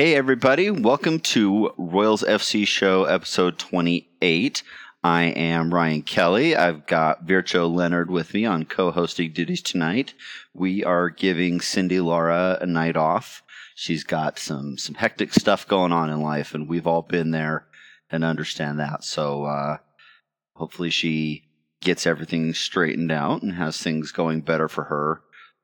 Hey, everybody. Welcome to Royals FC Show, episode 28. I am Ryan Kelly. I've got Vircho Leonard with me on co hosting duties tonight. We are giving Cindy Laura a night off. She's got some, some hectic stuff going on in life, and we've all been there and understand that. So, uh, hopefully, she gets everything straightened out and has things going better for her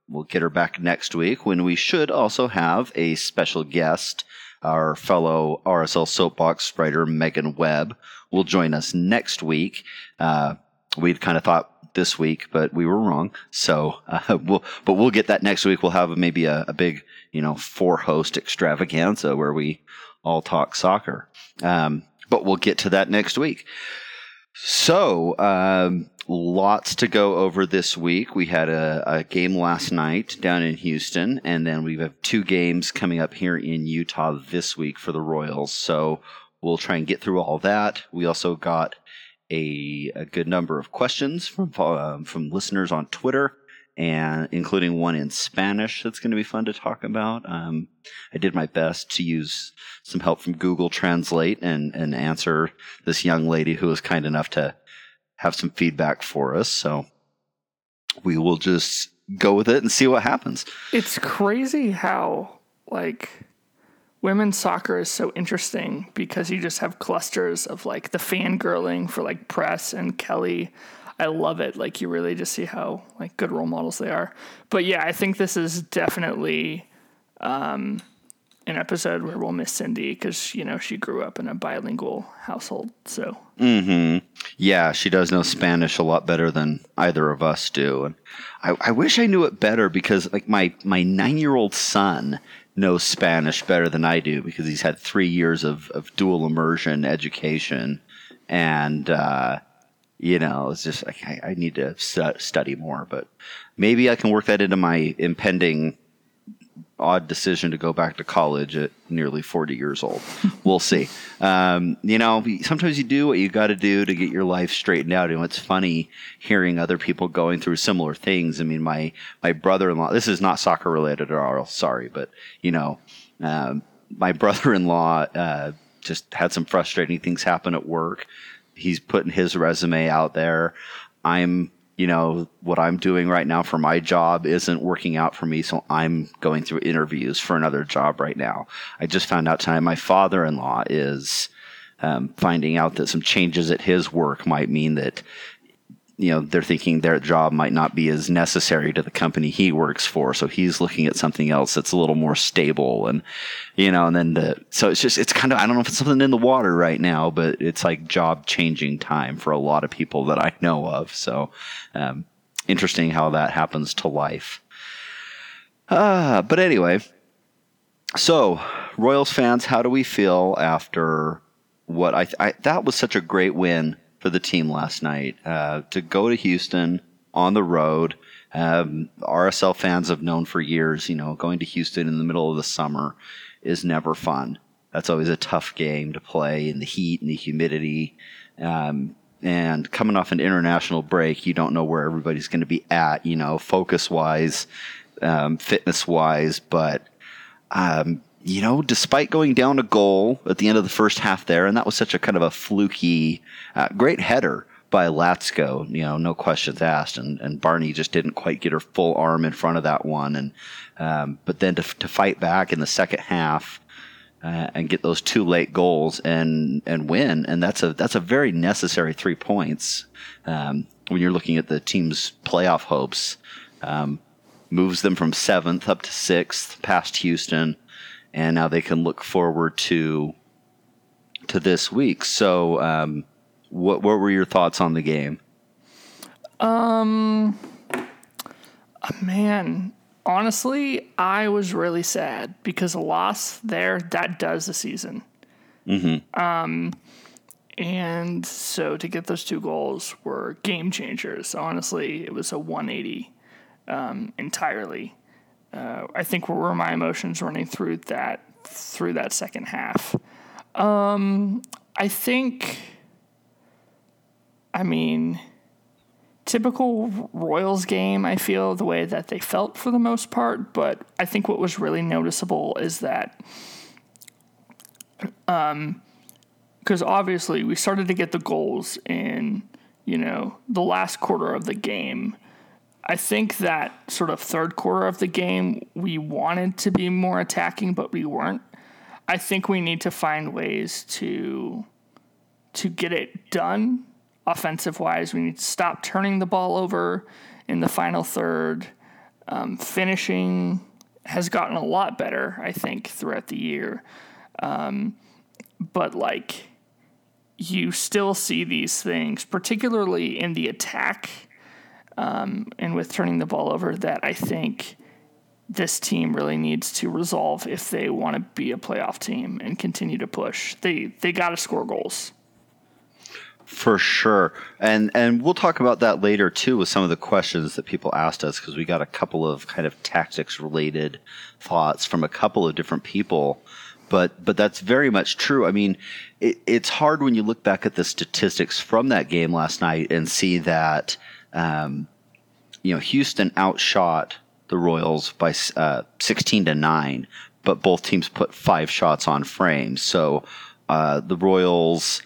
We'll get her back next week when we should also have a special guest. Our fellow RSL soapbox writer Megan Webb will join us next week. Uh, we'd kind of thought this week, but we were wrong. So, uh, we'll, but we'll get that next week. We'll have maybe a, a big, you know, four host extravaganza where we all talk soccer. Um, but we'll get to that next week. So, um, lots to go over this week. We had a, a, game last night down in Houston, and then we have two games coming up here in Utah this week for the Royals. So we'll try and get through all that. We also got a, a good number of questions from um, from listeners on Twitter, and including one in Spanish that's going to be fun to talk about. Um, I did my best to use some help from Google Translate and and answer this young lady who was kind enough to have some feedback for us. So we will just go with it and see what happens. It's crazy how like women's soccer is so interesting because you just have clusters of like the fangirling for like press and Kelly. I love it. Like you really just see how like good role models they are. But yeah, I think this is definitely um, an episode where we'll miss Cindy because you know she grew up in a bilingual household. So. Hmm. Yeah, she does know Spanish a lot better than either of us do, and I, I wish I knew it better because like my my nine year old son knows Spanish better than I do because he's had three years of of dual immersion education, and. uh you know, it's just like I, I need to stu- study more, but maybe I can work that into my impending odd decision to go back to college at nearly 40 years old. we'll see. Um, you know, sometimes you do what you got to do to get your life straightened out. And it's funny hearing other people going through similar things. I mean, my, my brother-in-law, this is not soccer related at all. Sorry, but you know, um, my brother-in-law, uh, just had some frustrating things happen at work. He's putting his resume out there. I'm you know, what I'm doing right now for my job isn't working out for me, so I'm going through interviews for another job right now. I just found out tonight my father in law is um, finding out that some changes at his work might mean that you know they're thinking their job might not be as necessary to the company he works for. So he's looking at something else that's a little more stable and you know and then the so it's just it's kind of i don't know if it's something in the water right now but it's like job changing time for a lot of people that i know of. So um, interesting how that happens to life. Uh, but anyway so royals fans how do we feel after what I, I that was such a great win for the team last night uh, to go to Houston on the road. Um, RSL fans have known for years, you know, going to Houston in the middle of the summer is never fun. That's always a tough game to play in the heat and the humidity. Um, and coming off an international break, you don't know where everybody's going to be at, you know, focus wise, um, fitness wise. But um, you know, despite going down a goal at the end of the first half there, and that was such a kind of a fluky, uh, great header by Latsko, you know, no questions asked. And, and Barney just didn't quite get her full arm in front of that one. And, um, but then to, to fight back in the second half, uh, and get those two late goals and, and win. And that's a, that's a very necessary three points. Um, when you're looking at the team's playoff hopes, um, moves them from seventh up to sixth past Houston and now they can look forward to to this week. So, um, what what were your thoughts on the game? Um, man, honestly, I was really sad because a loss there that does the season. Mm-hmm. Um, and so to get those two goals were game changers. Honestly, it was a 180 um, entirely uh, I think were my emotions running through that through that second half. Um, I think, I mean, typical Royals game. I feel the way that they felt for the most part, but I think what was really noticeable is that because obviously we started to get the goals in you know the last quarter of the game i think that sort of third quarter of the game we wanted to be more attacking but we weren't. I think we need to find ways to to get it done. Offensive wise we need to stop turning the ball over in the final third. Um, finishing has gotten a lot better i think throughout the year. Um, but like you still see these things, particularly in the attack um, and with turning the ball over, that I think this team really needs to resolve if they want to be a playoff team and continue to push. They they got to score goals. For sure, and and we'll talk about that later too with some of the questions that people asked us because we got a couple of kind of tactics related thoughts from a couple of different people but but that's very much true. I mean, it, it's hard when you look back at the statistics from that game last night and see that um, you know Houston outshot the Royals by uh, sixteen to nine, but both teams put five shots on frame. So uh, the Royals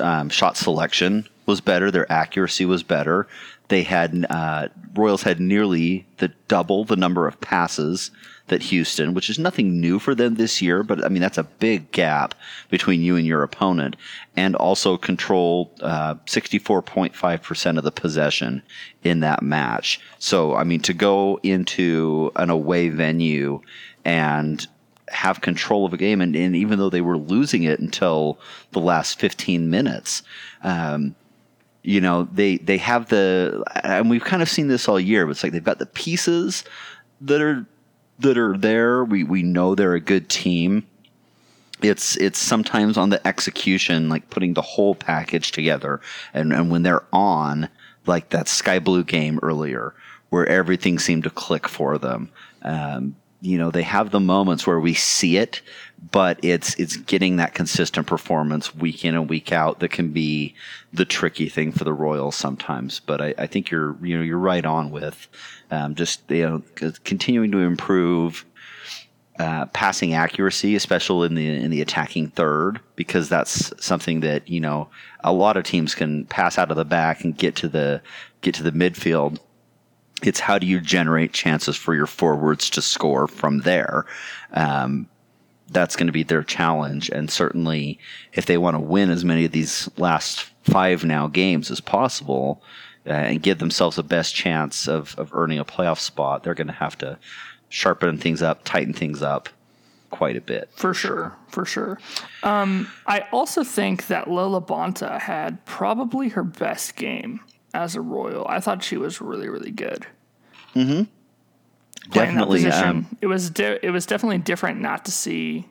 um, shot selection was better, their accuracy was better. They had uh, Royals had nearly the double the number of passes that Houston, which is nothing new for them this year, but I mean, that's a big gap between you and your opponent, and also controlled uh, 64.5% of the possession in that match. So, I mean, to go into an away venue and have control of a game, and, and even though they were losing it until the last 15 minutes, um, you know they they have the and we've kind of seen this all year but it's like they've got the pieces that are that are there. We we know they're a good team. It's it's sometimes on the execution, like putting the whole package together, and and when they're on, like that Sky Blue game earlier, where everything seemed to click for them. Um, you know, they have the moments where we see it, but it's it's getting that consistent performance week in and week out that can be the tricky thing for the Royals sometimes. But I, I think you're you know you're right on with um, just you know continuing to improve uh, passing accuracy, especially in the in the attacking third, because that's something that you know a lot of teams can pass out of the back and get to the get to the midfield. It's how do you generate chances for your forwards to score from there. Um, that's going to be their challenge, and certainly if they want to win as many of these last five now games as possible, uh, and give themselves the best chance of, of earning a playoff spot, they're going to have to sharpen things up, tighten things up quite a bit. For sure, for sure. Um, I also think that Lo LaBonta had probably her best game as a Royal. I thought she was really, really good. Mm-hmm. Definitely. Um, it was de- it was definitely different not to see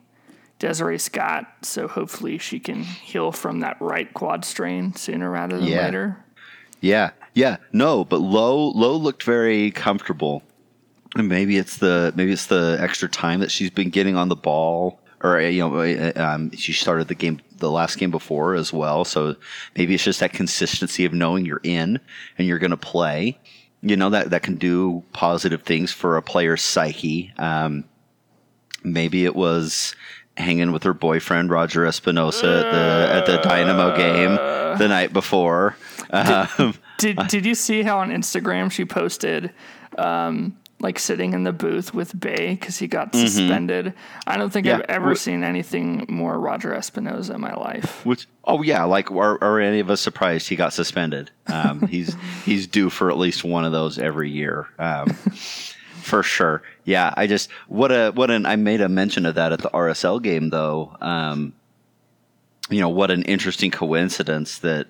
Desiree Scott. So hopefully she can heal from that right quad strain sooner rather than yeah. later. Yeah, yeah, no, but Low Low looked very comfortable. And maybe it's the maybe it's the extra time that she's been getting on the ball, or you know, uh, um, she started the game the last game before as well. So maybe it's just that consistency of knowing you're in and you're going to play. You know that that can do positive things for a player's psyche. Um, maybe it was hanging with her boyfriend Roger Espinoza at the at the Dynamo game the night before. Um, did, did, did you see how on Instagram she posted um, like sitting in the booth with Bay because he got mm-hmm. suspended? I don't think yeah. I've ever seen anything more Roger Espinoza in my life. Which oh yeah, like are, are any of us surprised he got suspended? Um, he's he's due for at least one of those every year. Um, for sure. Yeah, I just what a what an I made a mention of that at the RSL game though. Um, you know what an interesting coincidence that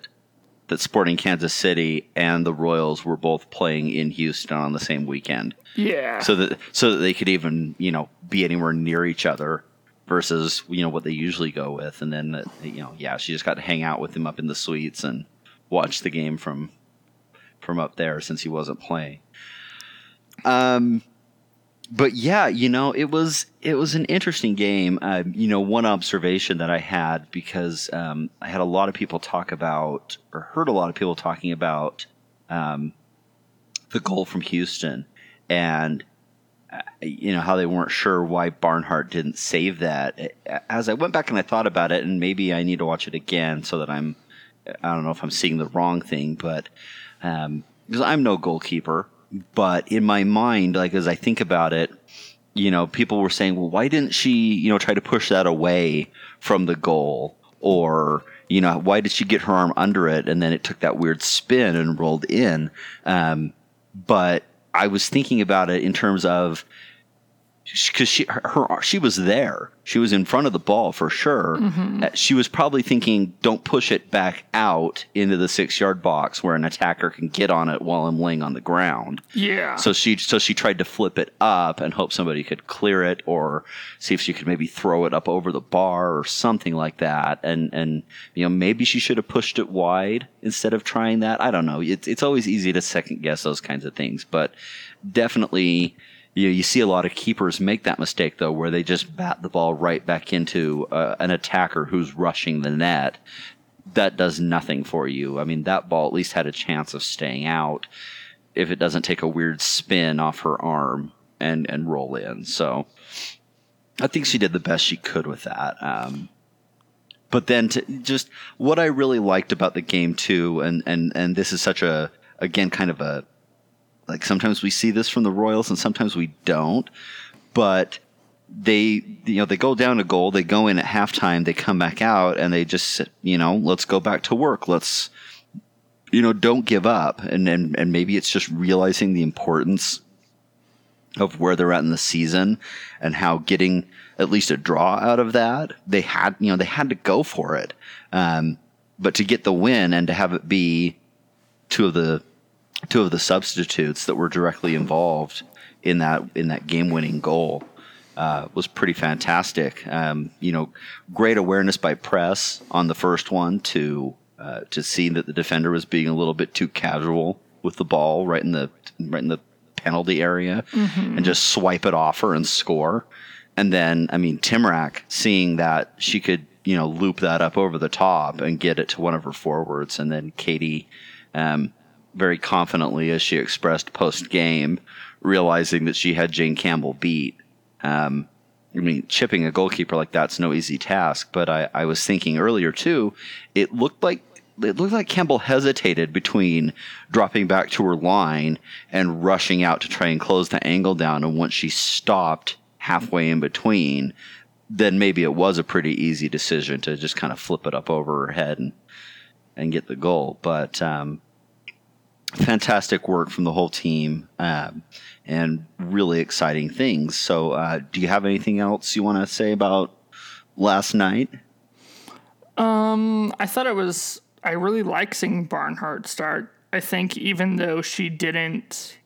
that Sporting Kansas City and the Royals were both playing in Houston on the same weekend. Yeah. So that so that they could even you know be anywhere near each other versus you know what they usually go with, and then you know yeah she just got to hang out with him up in the suites and watch the game from from up there since he wasn't playing. Um, but yeah, you know, it was it was an interesting game. Uh, you know, one observation that I had because um, I had a lot of people talk about or heard a lot of people talking about um, the goal from Houston and you know how they weren't sure why Barnhart didn't save that. As I went back and I thought about it, and maybe I need to watch it again so that I'm I don't know if I'm seeing the wrong thing, but um, because I'm no goalkeeper, but in my mind, like as I think about it, you know, people were saying, well, why didn't she, you know, try to push that away from the goal, or you know, why did she get her arm under it and then it took that weird spin and rolled in? Um, but I was thinking about it in terms of because she her, her, she was there. She was in front of the ball for sure. Mm-hmm. She was probably thinking, "Don't push it back out into the six yard box where an attacker can get on it while I'm laying on the ground." Yeah. So she so she tried to flip it up and hope somebody could clear it or see if she could maybe throw it up over the bar or something like that. And and you know maybe she should have pushed it wide instead of trying that. I don't know. It's it's always easy to second guess those kinds of things, but definitely you, you see a lot of keepers make that mistake though, where they just bat the ball right back into uh, an attacker who's rushing the net. That does nothing for you. I mean, that ball at least had a chance of staying out if it doesn't take a weird spin off her arm and and roll in. So I think she did the best she could with that. Um, but then to just what I really liked about the game too, and and and this is such a again kind of a like sometimes we see this from the Royals and sometimes we don't. But they you know they go down a goal, they go in at halftime, they come back out and they just you know let's go back to work. Let's you know don't give up and and, and maybe it's just realizing the importance of where they're at in the season and how getting at least a draw out of that they had you know they had to go for it um, but to get the win and to have it be two of the two of the substitutes that were directly involved in that in that game winning goal uh, was pretty fantastic. Um, you know, great awareness by press on the first one to uh, to see that the defender was being a little bit too casual with the ball right in the right in the penalty area mm-hmm. and just swipe it off her and score. And then, I mean, Tymrak seeing that she could, you know, loop that up over the top and get it to one of her forwards, and then Katie um, very confidently as she expressed post game, realizing that she had Jane Campbell beat. Um, I mean, chipping a goalkeeper like that's no easy task. But I, I was thinking earlier too, it looked like it looked like Campbell hesitated between dropping back to her line and rushing out to try and close the angle down. And once she stopped halfway in between, then maybe it was a pretty easy decision to just kind of flip it up over her head and and get the goal. But um, fantastic work from the whole team um, and really exciting things. So, uh, do you have anything else you want to say about last night? Um, I thought it was. I really like seeing Barnhart start. I think even though she didn't,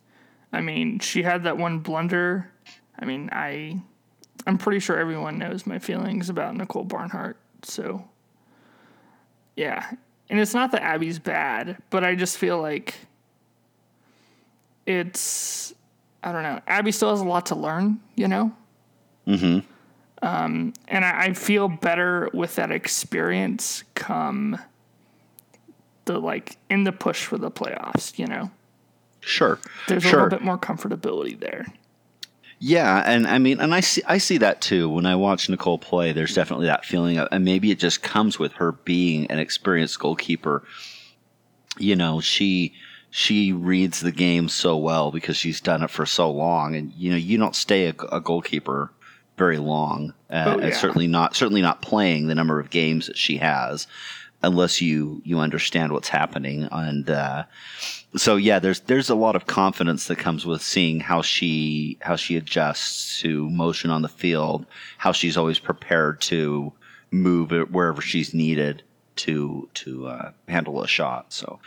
I mean, she had that one blunder. I mean, I, I'm pretty sure everyone knows my feelings about Nicole Barnhart. So, yeah, and it's not that Abby's bad, but I just feel like it's I don't know. Abby still has a lot to learn, you know. Mm-hmm. Um, and I, I feel better with that experience come the like in the push for the playoffs, you know. Sure. There's sure. a little bit more comfortability there. Yeah, and I mean, and I see, I see that too. When I watch Nicole play, there's definitely that feeling, of, and maybe it just comes with her being an experienced goalkeeper. You know, she she reads the game so well because she's done it for so long, and you know you don't stay a, a goalkeeper very long, uh, oh, yeah. and certainly not certainly not playing the number of games that she has, unless you you understand what's happening. And uh, so yeah, there's there's a lot of confidence that comes with seeing how she how she adjusts to motion on the field, how she's always prepared to move it wherever she's needed to to uh, handle a shot. So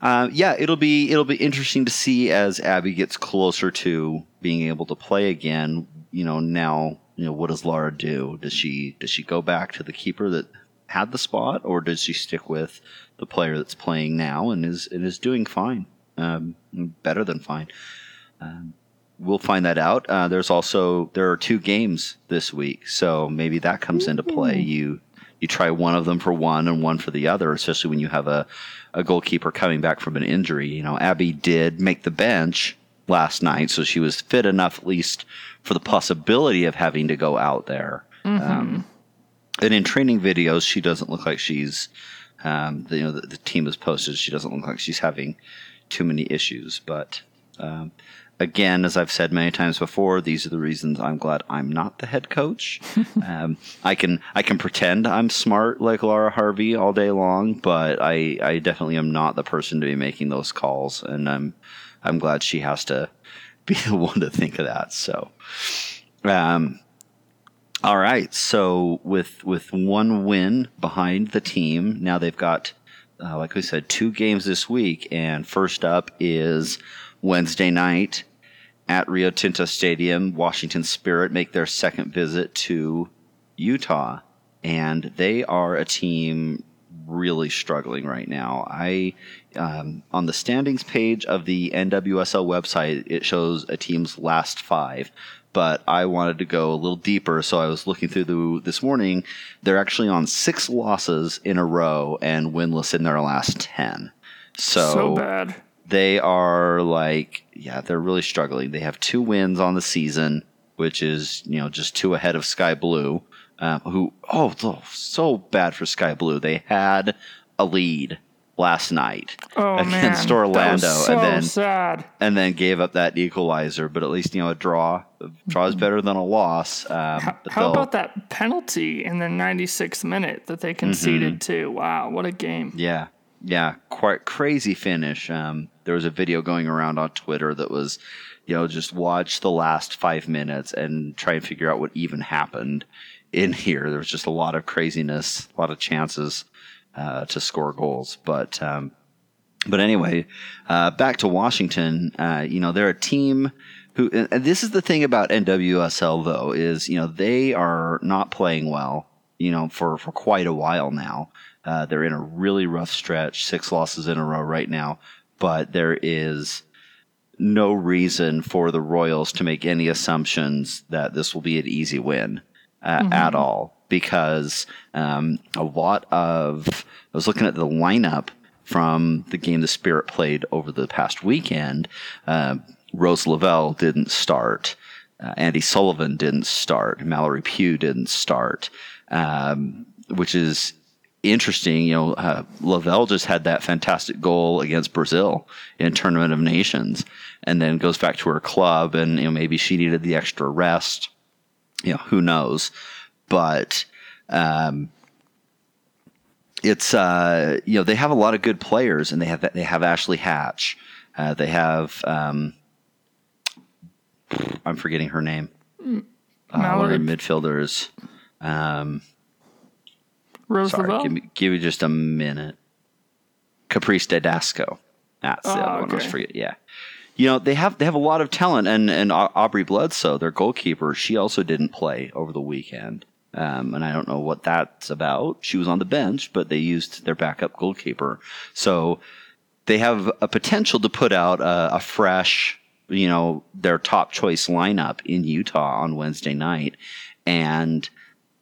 uh, yeah, it'll be it'll be interesting to see as Abby gets closer to being able to play again. You know, now you know what does Laura do? Does she does she go back to the keeper that had the spot, or does she stick with the player that's playing now and is and is doing fine, um, better than fine? Um, we'll find that out. Uh, there's also there are two games this week, so maybe that comes into play. You you try one of them for one and one for the other, especially when you have a, a goalkeeper coming back from an injury. You know, Abby did make the bench last night, so she was fit enough at least for the possibility of having to go out there. Um, and in training videos, she doesn't look like she's, um, the, you know, the, the team has posted. She doesn't look like she's having too many issues. But um, again, as I've said many times before, these are the reasons I'm glad I'm not the head coach. um, I can I can pretend I'm smart like Laura Harvey all day long, but I I definitely am not the person to be making those calls, and I'm I'm glad she has to be the one to think of that. So. Um, all right. So with with one win behind the team, now they've got, uh, like we said, two games this week, and first up is Wednesday night at Rio Tinto Stadium. Washington Spirit make their second visit to Utah, and they are a team really struggling right now. I um, on the standings page of the NWSL website, it shows a team's last five but I wanted to go a little deeper. So I was looking through the, this morning. They're actually on six losses in a row and winless in their last 10. So, So bad. They are like, yeah, they're really struggling. They have two wins on the season, which is, you know, just two ahead of Sky Blue, um, who, oh, so- bad for Sky Blue. They had a lead last night Oh against man, Orlando so and then sad. and then gave up that equalizer. But at least you know a draw. A draw is better than a loss. Um, How, how about that penalty in the 96th minute that they conceded Mm-hmm. to? Wow, what a game! Yeah, yeah, quite crazy finish. Um, there was a video going around on Twitter that was, you know, just watch the last five minutes and try and figure out what even happened in here. There was just a lot of craziness, a lot of chances uh, to score goals, but. Um, but anyway, uh, back to Washington. Uh, you know, they're a team who, and this is the thing about NWSL though, is you know they are not playing well. You know, for for quite a while now. Uh, they're in a really rough stretch, six losses in a row right now. But there is no reason for the Royals to make any assumptions that this will be an easy win uh, at all because um, a lot of I was looking at the lineup from the game the Spirit played over the past weekend. Uh, Rose Lavelle didn't start. Uh, Andi Sullivan didn't start. Mallory Pugh didn't start, um, which is interesting. You know, uh, Lavelle just had that fantastic goal against Brazil in Tournament of Nations, and then goes back to her club, and you know maybe she needed the extra rest. You know, who knows? But um, it's uh, you know they have a lot of good players, and they have they have Ashley Hatch, uh, they have um, I'm forgetting her name. Uh, one of Mallory- the midfielders. Um, Rose Sorry, give me give me just a minute. Caprice Dydasco. That's the Oh, other one I was okay. forgetting. Yeah. You know, they have they have a lot of talent and and Aubrey Bledsoe, their goalkeeper, she also didn't play over the weekend. Um, and I don't know what that's about. She was on the bench, but they used their backup goalkeeper. So they have a potential to put out a, a fresh, you know, their top choice lineup in Utah on Wednesday night, and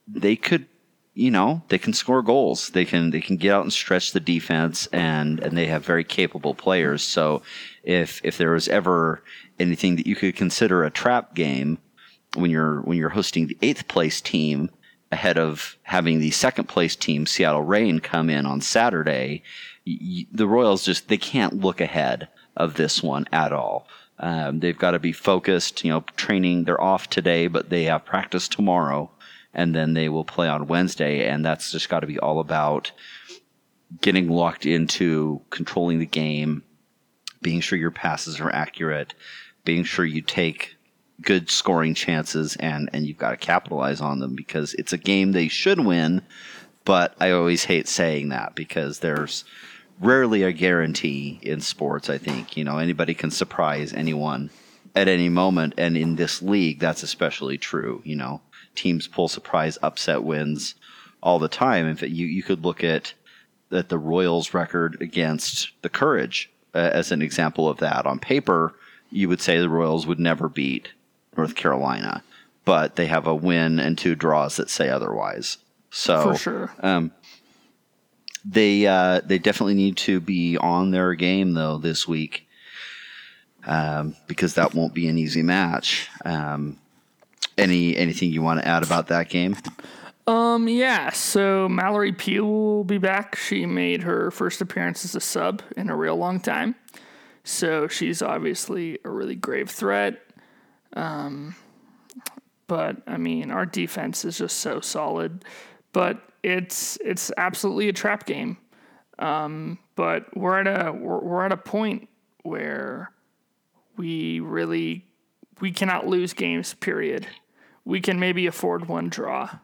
they could, you know, they can score goals. They can they can get out and stretch the defense, and and they have very capable players. So if if there was ever anything that you could consider a trap game when you're when you're hosting the eighth place team ahead of having the second place team Seattle Reign come in on Saturday, y- the Royals just they can't look ahead of this one at all. Um, they've got to be focused. You know, training they're off today, but they have practice tomorrow, and then they will play on Wednesday, and that's just got to be all about getting locked into controlling the game, being sure your passes are accurate, being sure you take good scoring chances and and you've got to capitalize on them because it's a game they should win but I always hate saying that because there's rarely a guarantee in sports I think you know anybody can surprise anyone at any moment and in this league that's especially true you know teams pull surprise upset wins all the time in fact you you could look at at the Royals record against the Courage uh, as an example of that on paper you would say the Royals would never beat North Carolina, but they have a win and two draws that say otherwise. So For sure. um, they uh, they definitely need to be on their game though this week. um, because that won't be an easy match. Um, any anything you want to add about that game? Um, yeah, so Mallory Pugh will be back. She made her first appearance as a sub in a real long time. So she's obviously a really grave threat. Um, but I mean, our defense is just so solid. But it's it's absolutely a trap game. Um, but we're at a we're, we're at a point where we really we cannot lose games. Period. We can maybe afford one draw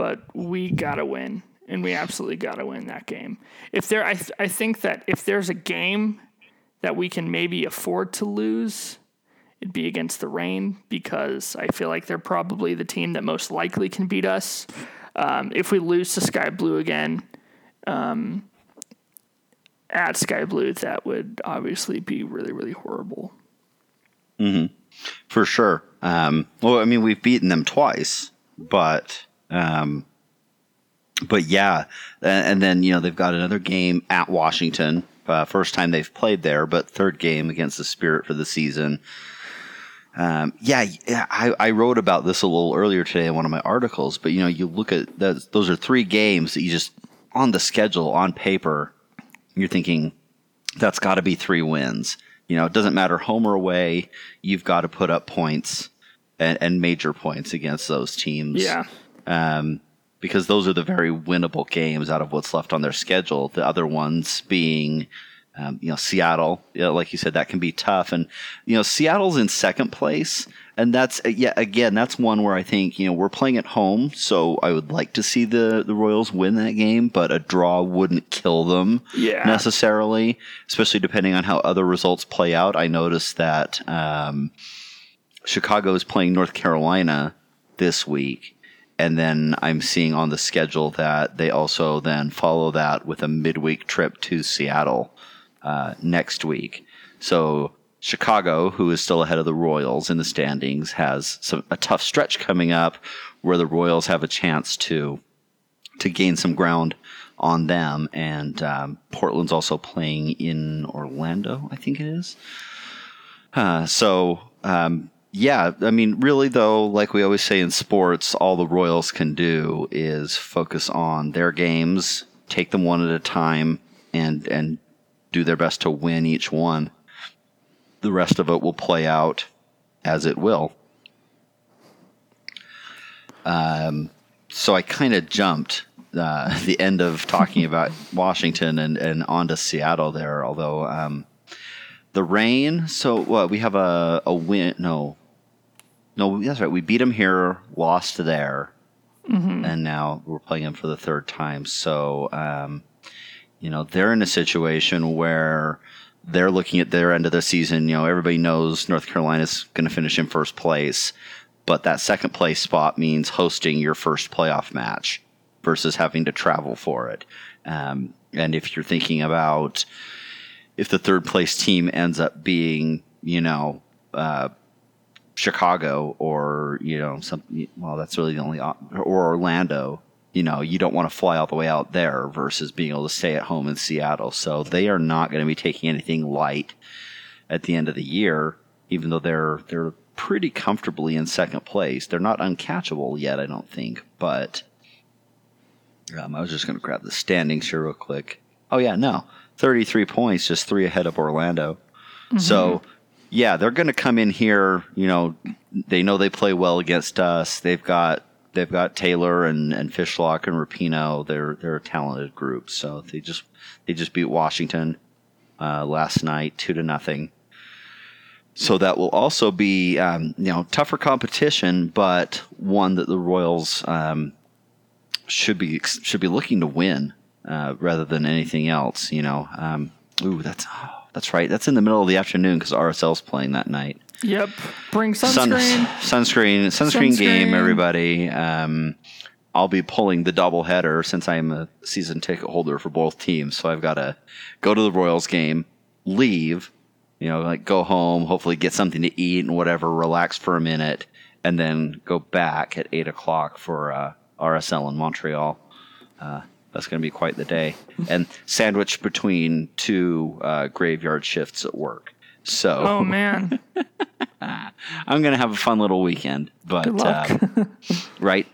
but we gotta win, and we absolutely gotta win that game. If there, I, th- I think that if there's a game that we can maybe afford to lose, it'd be against the Reign because I feel like they're probably the team that most likely can beat us. Um, if we lose to Sky Blue again, um, at Sky Blue, that would obviously be really, really horrible. Mm-hmm. For sure. Um, well, I mean, we've beaten them twice, but um, but yeah, and then you know they've got another game at Washington. Uh, first time they've played there, but third game against the Spirit for the season. Um, yeah, I, I, wrote about this a little earlier today in one of my articles. But you know, you look at those are three games that you just on the schedule on paper, you're thinking that's got to be three wins. You know, it doesn't matter home or away; you've got to put up points and, and major points against those teams. Yeah um, because those are the very winnable games out of what's left on their schedule. The other ones being, um, you know, Seattle. You know, like you said, that can be tough. And you know, Seattle's in second place, and that's yeah, again, that's one where I think you know we're playing at home, so I would like to see the the Royals win that game, but a draw wouldn't kill them yeah. necessarily, especially depending on how other results play out. I noticed that. Um, Chicago is playing North Carolina this week, and then I'm seeing on the schedule that they also then follow that with a midweek trip to Seattle uh, next week. So Chicago, who is still ahead of the Royals in the standings, has some, a tough stretch coming up where the Royals have a chance to to gain some ground on them. And um, Portland's also playing in Orlando, I think it is. Uh, so um, yeah, I mean, really though, like we always say in sports, all the Royals can do is focus on their games, take them one at a time, and and do their best to win each one. The rest of it will play out as it will. Um, so I kind of jumped uh, the end of talking about Washington and and onto Seattle there, although. Um, the Reign. So what we have a a win. No, no, that's right. We beat them here, lost there, mm-hmm. and now we're playing them for the third time. So, um, you know, they're in a situation where they're looking at their end of the season. You know, everybody knows North Carolina's going to finish in first place, but that second place spot means hosting your first playoff match versus having to travel for it. Um, and if you're thinking about if the third place team ends up being, you know, uh, Chicago or you know some well that's really the only or Orlando you know you don't want to fly all the way out there versus being able to stay at home in Seattle so they are not going to be taking anything light at the end of the year even though they're they're pretty comfortably in second place they're not uncatchable yet I don't think but um, I was just going to grab the standings here real quick oh yeah no 33 points just three ahead of Orlando mm-hmm. so yeah, they're going to come in here. You know, they know they play well against us. They've got they've got Taylor and, and Fishlock and Rapinoe. They're they're a talented group. So they just they just beat Washington uh, last night two to nothing. So that will also be um, you know tougher competition, but one that the Royals um, should be should be looking to win uh, rather than anything else. You know, um, ooh, that's. Oh, that's right. That's in the middle of the afternoon because RSL's playing that night. Yep. Bring sunscreen. Sun, sunscreen, sunscreen. Sunscreen game, everybody. Um, I'll be pulling the double header since I'm a season ticket holder for both teams. So I've got to go to the Royals game, leave, you know, like go home, hopefully get something to eat and whatever, relax for a minute, and then go back at eight o'clock for uh, RSL in Montreal. Uh, that's going to be quite the day. And sandwiched between two uh, graveyard shifts at work. So Oh man, I'm gonna have a fun little weekend. But uh, right.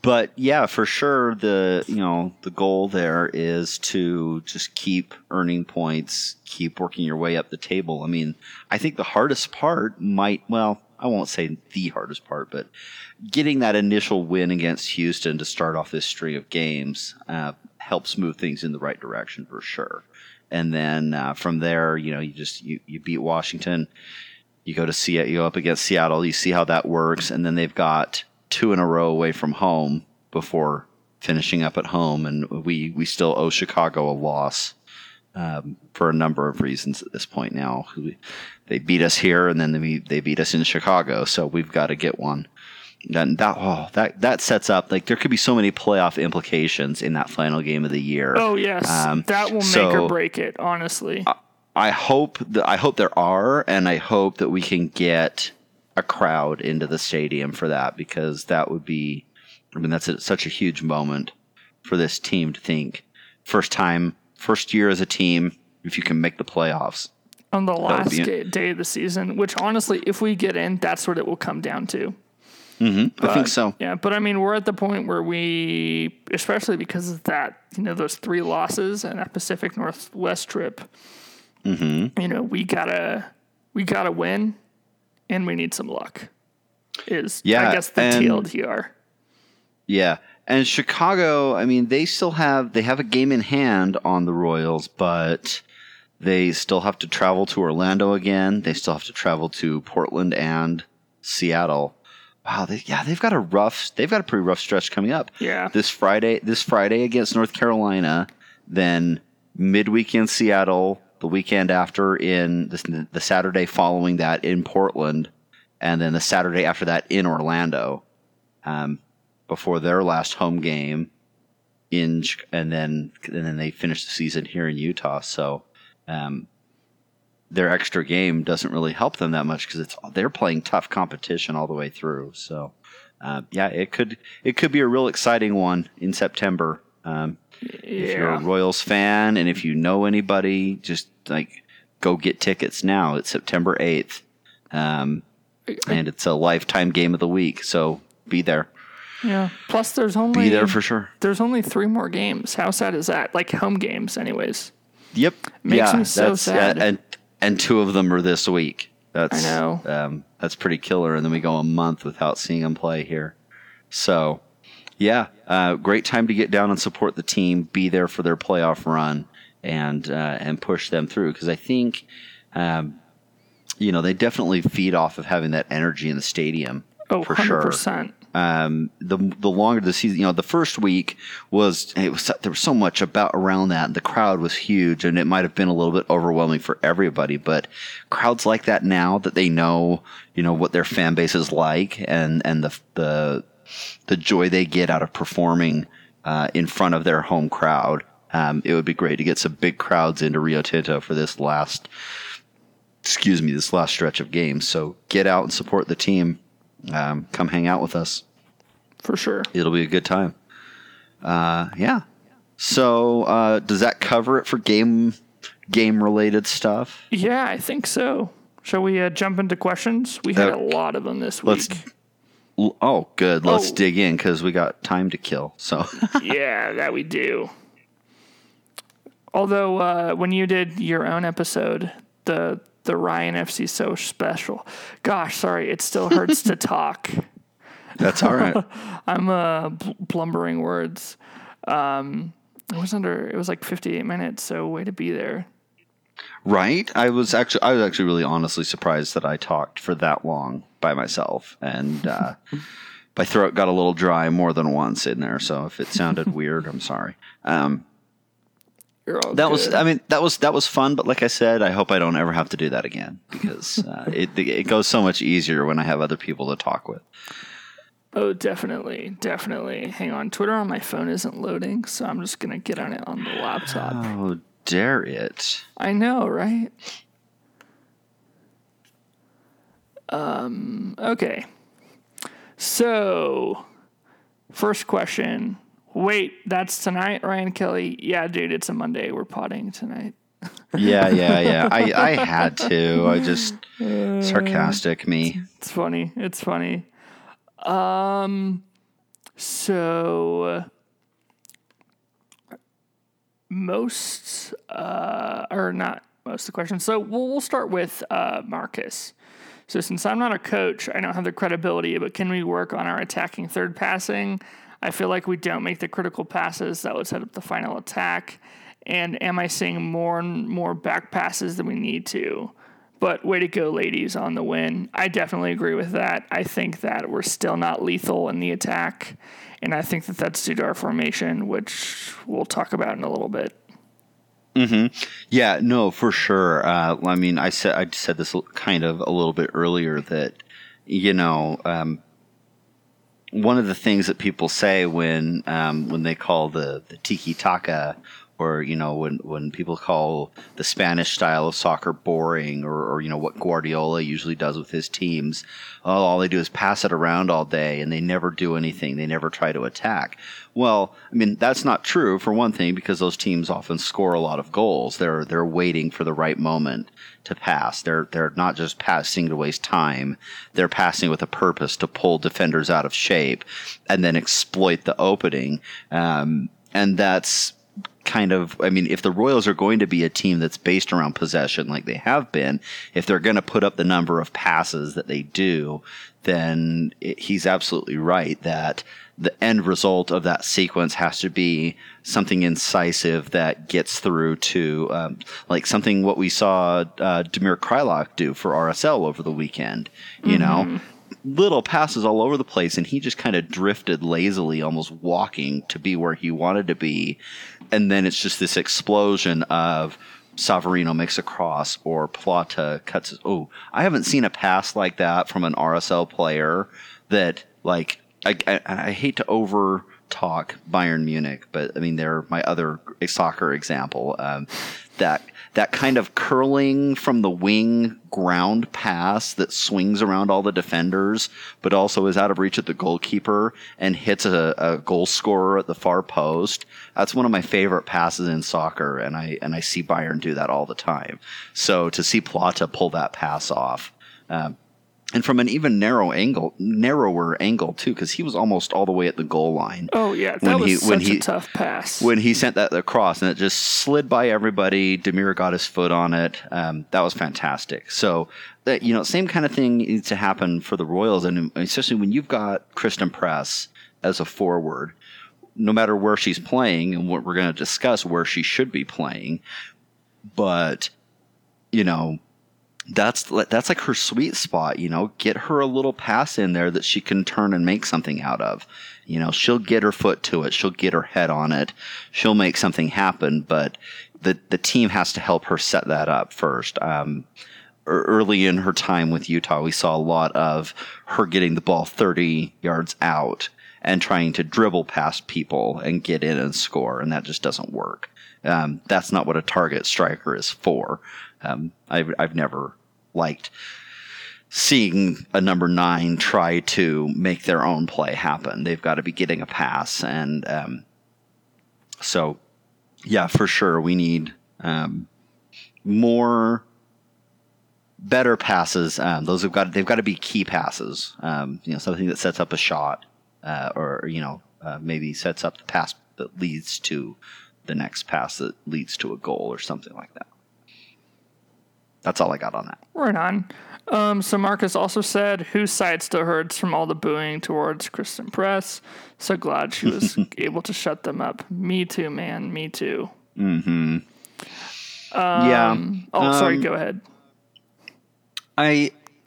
But yeah, for sure the you know the goal there is to just keep earning points, keep working your way up the table. I mean, I think the hardest part might well, I won't say the hardest part, but getting that initial win against Houston to start off this string of games uh, helps move things in the right direction for sure. And then uh, from there, you know, you just you, you beat Washington, you go to see you go up against Seattle, you see how that works, and then they've got two in a row away from home before finishing up at home, and we we still owe Chicago a loss um, for a number of reasons at this point now. They beat us here, and then they they beat us in Chicago, so we've got to get one. And that oh that that sets up like there could be so many playoff implications in that final game of the year. oh yes, Um, that will make so- or break it. Honestly, I hope that I hope there are, and I hope that we can get a crowd into the stadium for that because that would be, I mean, that's a, such a huge moment for this team to think first time, first year as a team, if you can make the playoffs. on the last it. day of the season, which honestly, if we get in, that's what it will come down to. I think so. Yeah, but I mean, we're at the point where we, especially because of that, you know, those three losses and that Pacific Northwest trip. Mm-hmm. You know, we gotta, we gotta win, and we need some luck. Is Yeah, I guess the TLDR. Yeah. And Chicago, I mean, they still have they have a game in hand on the Royals, but they still have to travel to Orlando again. They still have to travel to Portland and Seattle. Wow, they, yeah, they've got a rough they've got a pretty rough stretch coming up. Yeah. This Friday, this Friday against North Carolina, then midweek in Seattle, the weekend after in the, the Saturday following that in Portland, and then the Saturday after that in Orlando. Um, before their last home game in and then and then they finish the season here in Utah. So um, their extra game doesn't really help them that much because it's they're playing tough competition all the way through. So uh, yeah, it could it could be a real exciting one in September. Um, If you're a Royals fan and if you know anybody, just like go get tickets now. It's September eighth, um, and it's a lifetime game of the week. So be there. Yeah. Plus, there's only Be there for sure. there's only three more games. How sad is that? Like home games, anyways. Yep. Makes yeah, me so that's, sad. And and two of them are this week. That's I know. Um, that's pretty killer. And then we go a month without seeing them play here. So, yeah, uh, great time to get down and support the team. Be there for their playoff run and uh, and push them through because I think. Um, you know, they definitely feed off of having that energy in the stadium. Oh, for 100 sure percent. Um, the the longer the season, you know, the first week was it was there was so much about around that. and The crowd was huge, and it might have been a little bit overwhelming for everybody. But crowds like that now that they know, you know, what their fan base is like, and and the the the joy they get out of performing uh, in front of their home crowd. Um, it would be great to get some big crowds into Rio Tinto for this last, excuse me, this last stretch of games. So get out and support the team. Um, come hang out with us For sure. it'll be a good time. Uh, yeah. So uh, does that cover it for game game related stuff? Yeah, I think so. Shall we uh, jump into questions? We had a lot of them this Let's. week. Oh, good. Let's Oh. dig in because we got time to kill. So yeah, that we do. Although uh, when you did your own episode, the the Ryan FC so special. Gosh, sorry, it still hurts to talk. that's all right. I'm uh, bl- blumbering words. Um, it was under. It was like 58 minutes. So way to be there. right? I was actually I was actually really honestly surprised that I talked for that long by myself, and uh, my throat got a little dry more than once in there. So if it sounded weird, I'm sorry. Um, You're all that was i mean that was that was fun but like i said i hope i don't ever have to do that again because uh, it, it goes so much easier when i have other people to talk with Oh, definitely, definitely. Hang on, Twitter on my phone isn't loading, so I'm just gonna get on it on the laptop. oh dare it I know, right? Um, okay. So, first question. Wait, that's tonight, Ryan Kelly? Yeah, dude, it's a Monday. We're potting tonight. Yeah, yeah, yeah. I, I had to. I just sarcastic me. It's funny. It's funny. Um, so most, uh, or not most of the questions. So we'll, we'll start with uh, Marcus. So since I'm not a coach, I don't have the credibility, but can we work on our attacking third passing? I feel like we don't make the critical passes that would set up the final attack. And am I seeing more and more back passes than we need to? But way to go, ladies, on the win. I definitely agree with that. I think that we're still not lethal in the attack. And I think that that's due to our formation, which we'll talk about in a little bit. Mm-hmm. Yeah, no, for sure. Uh, I mean, I said I said this kind of a little bit earlier that you know um, one of the things that people say when um, when they call the the tiki taka or you know when when people call the Spanish style of soccer boring, or, or you know what Guardiola usually does with his teams, oh, all they do is pass it around all day and they never do anything. They never try to attack. Well, I mean that's not true for one thing because those teams often score a lot of goals. They're they're waiting for the right moment to pass. They're they're not just passing to waste time. They're passing with a purpose to pull defenders out of shape and then exploit the opening. Um, and that's kind of I mean if the Royals are going to be a team that's based around possession like they have been if they're going to put up the number of passes that they do then it, he's absolutely right that the end result of that sequence has to be something incisive that gets through to um, like something what we saw uh, Damir Kreilach do for RSL over the weekend you mm-hmm. know little passes all over the place, and he just kind of drifted lazily, almost walking to be where he wanted to be. And then it's just this explosion of Savarino makes a cross or Plata cuts. Oh, I haven't seen a pass like that from an RSL player that, like, I, I, I hate to over talk Bayern Munich, but I mean, they're my other soccer example. Um, that that kind of curling from the wing ground pass that swings around all the defenders, but also is out of reach of the goalkeeper and hits a, a goal scorer at the far post. That's one of my favorite passes in soccer, and I and I see Bayern do that all the time. So to see Plata pull that pass off. Um, and from an even narrow angle, narrower angle too, because he was almost all the way at the goal line. Oh yeah, that when was he, such he, a tough pass. When he sent that across, and it just slid by everybody. Damir got his foot on it. Um, that was fantastic. So that you know, same kind of thing needs to happen for the Royals, and especially when you've got Christen Press as a forward. No matter where she's playing, and what we're going to discuss where she should be playing, but you know that's that's like her sweet spot, you know. Get her a little pass in there that she can turn and make something out of. You know, she'll get her foot to it, she'll get her head on it, she'll make something happen. But the the team has to help her set that up first. Um, early in her time with Utah, we saw a lot of her getting the ball 30 yards out and trying to dribble past people and get in and score, and that just doesn't work. Um, that's not what a target striker is for. Um, I've, I've never liked seeing a number nine try to make their own play happen. They've got to be getting a pass, and um, so yeah, for sure, we need um, more better passes. Um, those have got they've got to be key passes. Um, you know, something that sets up a shot, uh, or you know, uh, maybe sets up the pass that leads to the next pass that leads to a goal or something like that. That's all I got on that. Right on. Um, so Marcus also said, "Whose side still hurts from all the booing towards Christen Press?" So glad she was able to shut them up. Me too, man. Me too. Mm-hmm. Um, yeah. Oh, sorry. Um, go ahead. I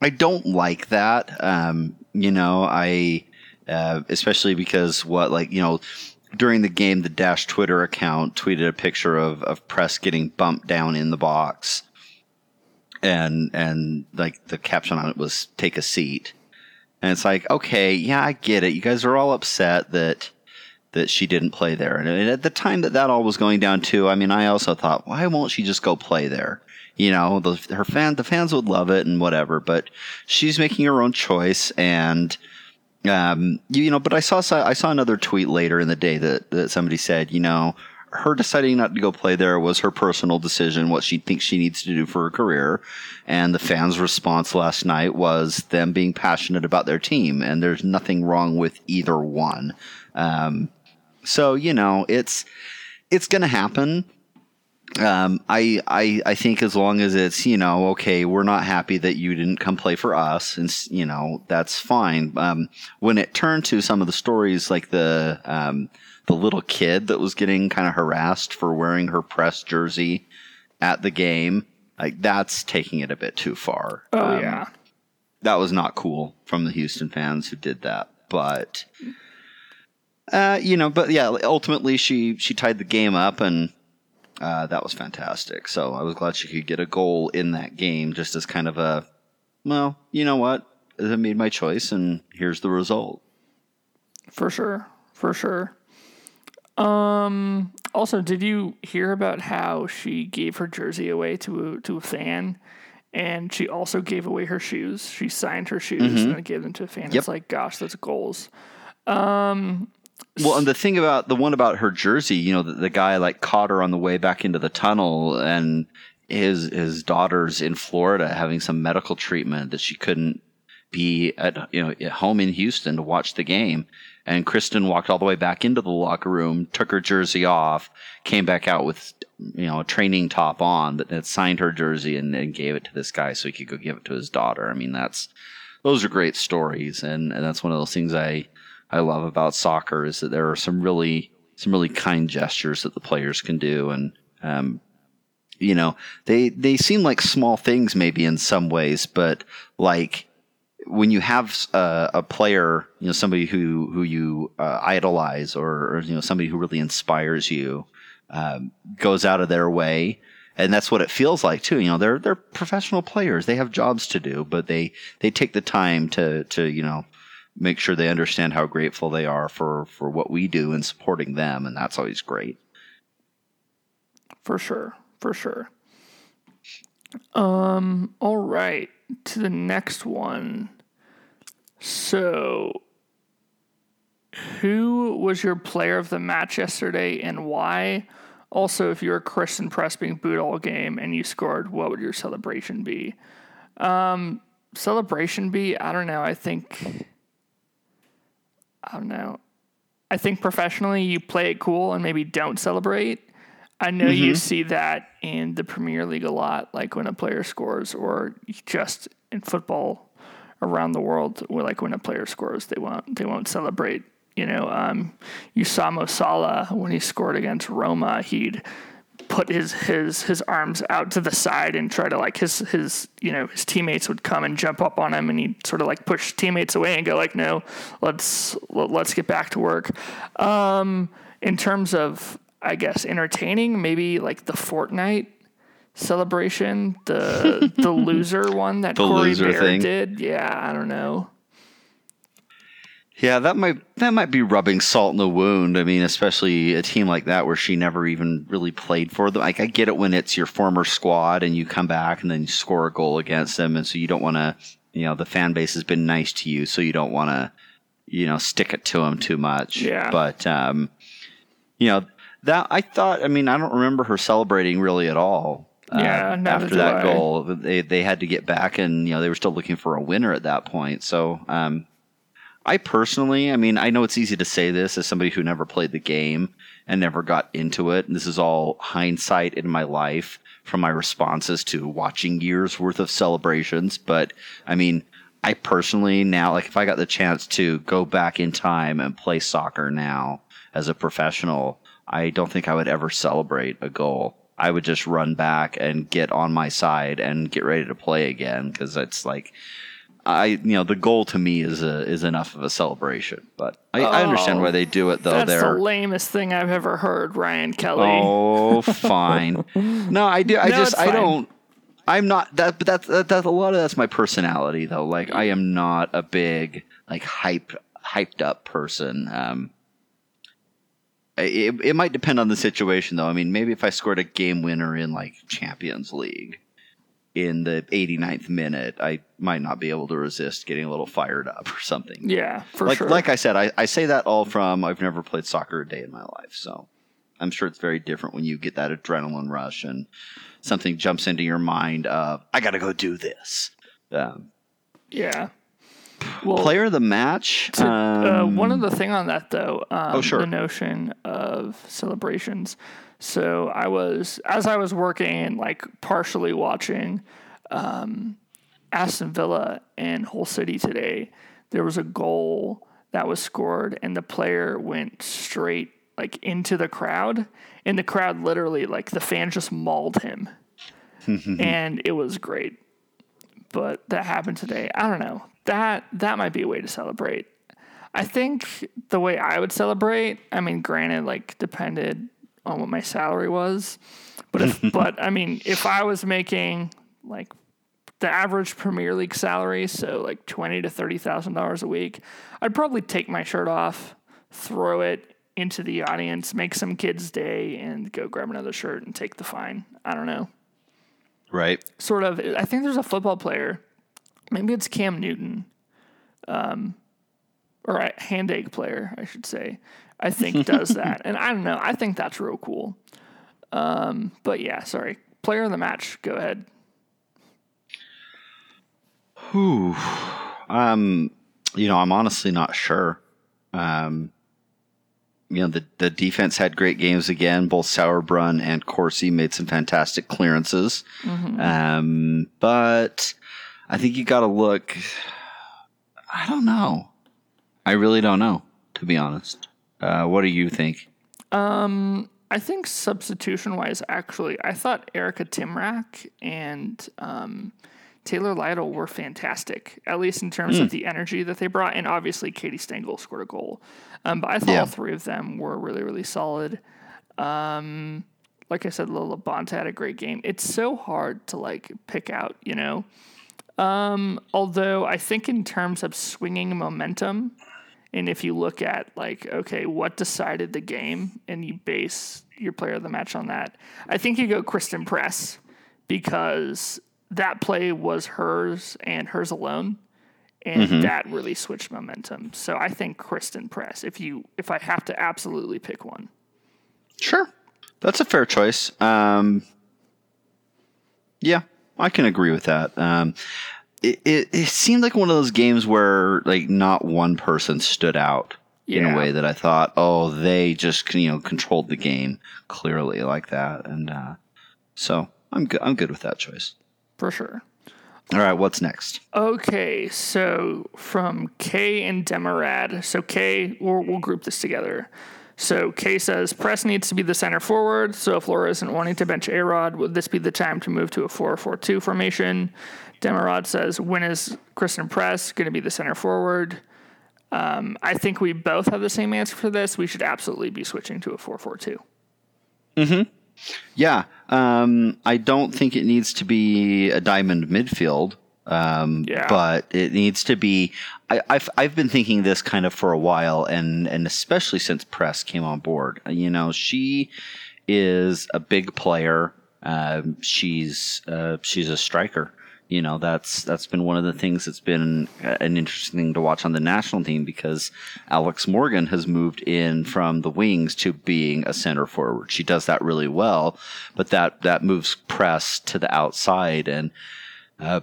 I don't like that. Um, you know, I uh, especially because what like you know during the game, the Dash Twitter account tweeted a picture of, of Press getting bumped down in the box, and and like the caption on it was "Take a seat," and it's like, okay, yeah, I get it. You guys are all upset that that she didn't play there, and at the time that that all was going down too, I mean, I also thought, why won't she just go play there? You know, the, her fan, the fans would love it and whatever, but she's making her own choice and um, you, you know, but I saw I saw another tweet later in the day that, that somebody said, you know, her deciding not to go play there was her personal decision, what she thinks she needs to do for her career. And the fans' response last night was them being passionate about their team, and there's nothing wrong with either one. Um, so you know, it's it's going to happen. Um, I, I, I think as long as it's, you know, okay, we're not happy that you didn't come play for us and, you know, that's fine. Um, when it turned to some of the stories like the, um, the little kid that was getting kind of harassed for wearing her press jersey at the game, like that's taking it a bit too far. Oh Um, yeah. that was not cool from the Houston fans who did that. But uh, you know, but yeah, ultimately she she tied the game up and uh, that was fantastic. So I was glad she could get a goal in that game just as kind of a well, you know what? I made my choice and here's the result. For sure. For sure. Um also did you hear about how she gave her jersey away to a, to a fan and she also gave away her shoes. She signed her shoes and then gave them to a fan. Yep. It's like gosh, that's goals. Well, and the thing about the one about her jersey, you know, the, the guy like caught her on the way back into the tunnel, and his his daughter's in Florida having some medical treatment that she couldn't be at you know at home in Houston to watch the game. And Christen walked all the way back into the locker room, took her jersey off, came back out with you know a training top on that signed her jersey, and then gave it to this guy so he could go give it to his daughter. I mean, that's those are great stories, and, and that's one of those things I I love about soccer is that there are some really some really kind gestures that the players can do, and um, you know they they seem like small things maybe in some ways, but like when you have a, a player, you know, somebody who who you uh, idolize or, or you know somebody who really inspires you, um, goes out of their way. And that's what it feels like too. You know, they're they're professional players. They have jobs to do, but they they take the time to to you know make sure they understand how grateful they are for for what we do and supporting them, and that's always great. For sure. For sure. Um, all right. To the next one. So who was your player of the match yesterday and why? Also, if you were Christen Press being booed all game and you scored, what would your celebration be? Um, celebration be? I don't know. I think I don't know. I think professionally you play it cool and maybe don't celebrate. I know you see that in the Premier League a lot, like when a player scores, or just in football around the world, where like when a player scores, they won't they won't celebrate. You know, um, you saw Mo Salah when he scored against Roma, he'd put his his his arms out to the side and try to like his his you know his teammates would come and jump up on him and he'd sort of like push teammates away and go like no let's let, let's get back to work. Um in terms of i guess entertaining maybe like the fortnite celebration the the loser one that The Corey Bear thing? did. Yeah i don't know Yeah, that might that might be rubbing salt in the wound. I mean, especially a team like that where she never even really played for them. Like I get it when it's your former squad and you come back and then you score a goal against them, and so you don't want to. You know, the fan base has been nice to you, so you don't want to, you know, stick it to them too much. Yeah. But um, you know that I thought. I mean, I don't remember her celebrating really at all. uh, Yeah, after that I. goal, they they had to get back, and you know they were still looking for a winner at that point. So um, I personally, I mean, I know it's easy to say this as somebody who never played the game and never got into it. And this is all hindsight in my life from my responses to watching years worth of celebrations. But I mean, I personally now, like if I got the chance to go back in time and play soccer now as a professional, I don't think I would ever celebrate a goal. I would just run back and get on my side and get ready to play again because it's like I you know the goal to me is a, is enough of a celebration. But I, I understand Oh, why they do it though. that's They're the lamest thing i've ever heard ryan kelly oh fine. No, I do. I No, just I fine. don't. I'm not that, but that's that, that's a lot of that's my personality though. Like I am not a big like hype hyped up person. Um, it it might depend on the situation though. I mean, maybe if I scored a game winner in like Champions League in the 89th minute, I might not be able to resist getting a little fired up or something. yeah for like sure like I said, I, I say that all from I've never played soccer a day in my life, so I'm sure it's very different when you get that adrenaline rush and something jumps into your mind of I got to go do this. Um, Yeah. Well, player of the match. to, uh, um, one other thing on that though, um, Oh, sure. the notion of celebrations. So I was as I was working and like partially watching um, Aston Villa and Hull City today. There was a goal that was scored, and the player went straight like into the crowd, and the crowd literally like the fan just mauled him, and it was great. But that happened today. I don't know. That that might be a way to celebrate. I think the way I would celebrate, I mean, granted, like depended on what my salary was, but if, but I mean, if I was making like the average Premier League salary, so like twenty to thirty thousand dollars a week, I'd probably take my shirt off, throw it into the audience, make some kid's day, and go grab another shirt and take the fine. I don't know. right. Sort of. I think there's a football player. Maybe it's Cam Newton, um, or a hand egg player, I should say. I think does that, and I don't know. I think that's real cool. Um, but yeah, sorry. Player of the match. Go ahead. Whew. Um, you know, I'm honestly not sure. Um, you know, the, the defense had great games again. Both Sauerbrunn and Corsie made some fantastic clearances. Um, but I think you got to look. I don't know. I really don't know, to be honest. Uh, what do you think? I think substitution wise, actually, I thought Erika Tymrak and um, Taylor Lytle were fantastic, at least in terms Hmm. of the energy that they brought. And obviously, Katie Stengel scored a goal. Um, but I thought Yeah. all three of them were really, really solid. Um, like I said, Lo LaBonta had a great game. It's so hard to like pick out, you know. Um, although I think in terms of swinging momentum, and if you look at like, okay, what decided the game, and you base your player of the match on that, I think you go Christen Press because that play was hers and hers alone, and that really switched momentum. So I think Christen Press. If you, if I have to absolutely pick one, Sure. That's a fair choice. Um, yeah, I can agree with that. Um, it, it, it seemed like one of those games where like not one person stood out in a way that I thought, oh, they just you know controlled the game clearly like that, and uh, so I'm good. I'm good with that choice. for sure. All right, what's next? Okay, so from Kay and Demerad. So Kay, we'll, we'll group this together. So Kay says Press needs to be the center forward. So if Laura isn't wanting to bench A Rod, would this be the time to move to a 4 4 2 formation? Demerad says, when is Christen Press going to be the center forward? Um, I think we both have the same answer for this. We should absolutely be switching to a 4 4 2. Yeah, um, I don't think it needs to be a diamond midfield. Um, Yeah. but it needs to be. I, I've I've been thinking this kind of for a while, and and especially since Press came on board. You know, she is a big player. Um, she's uh, she's a striker. You know, that's that's been one of the things that's been uh, an interesting thing to watch on the national team because Alex Morgan has moved in from the wings to being a center forward. She does that really well, but that that moves press to the outside and uh,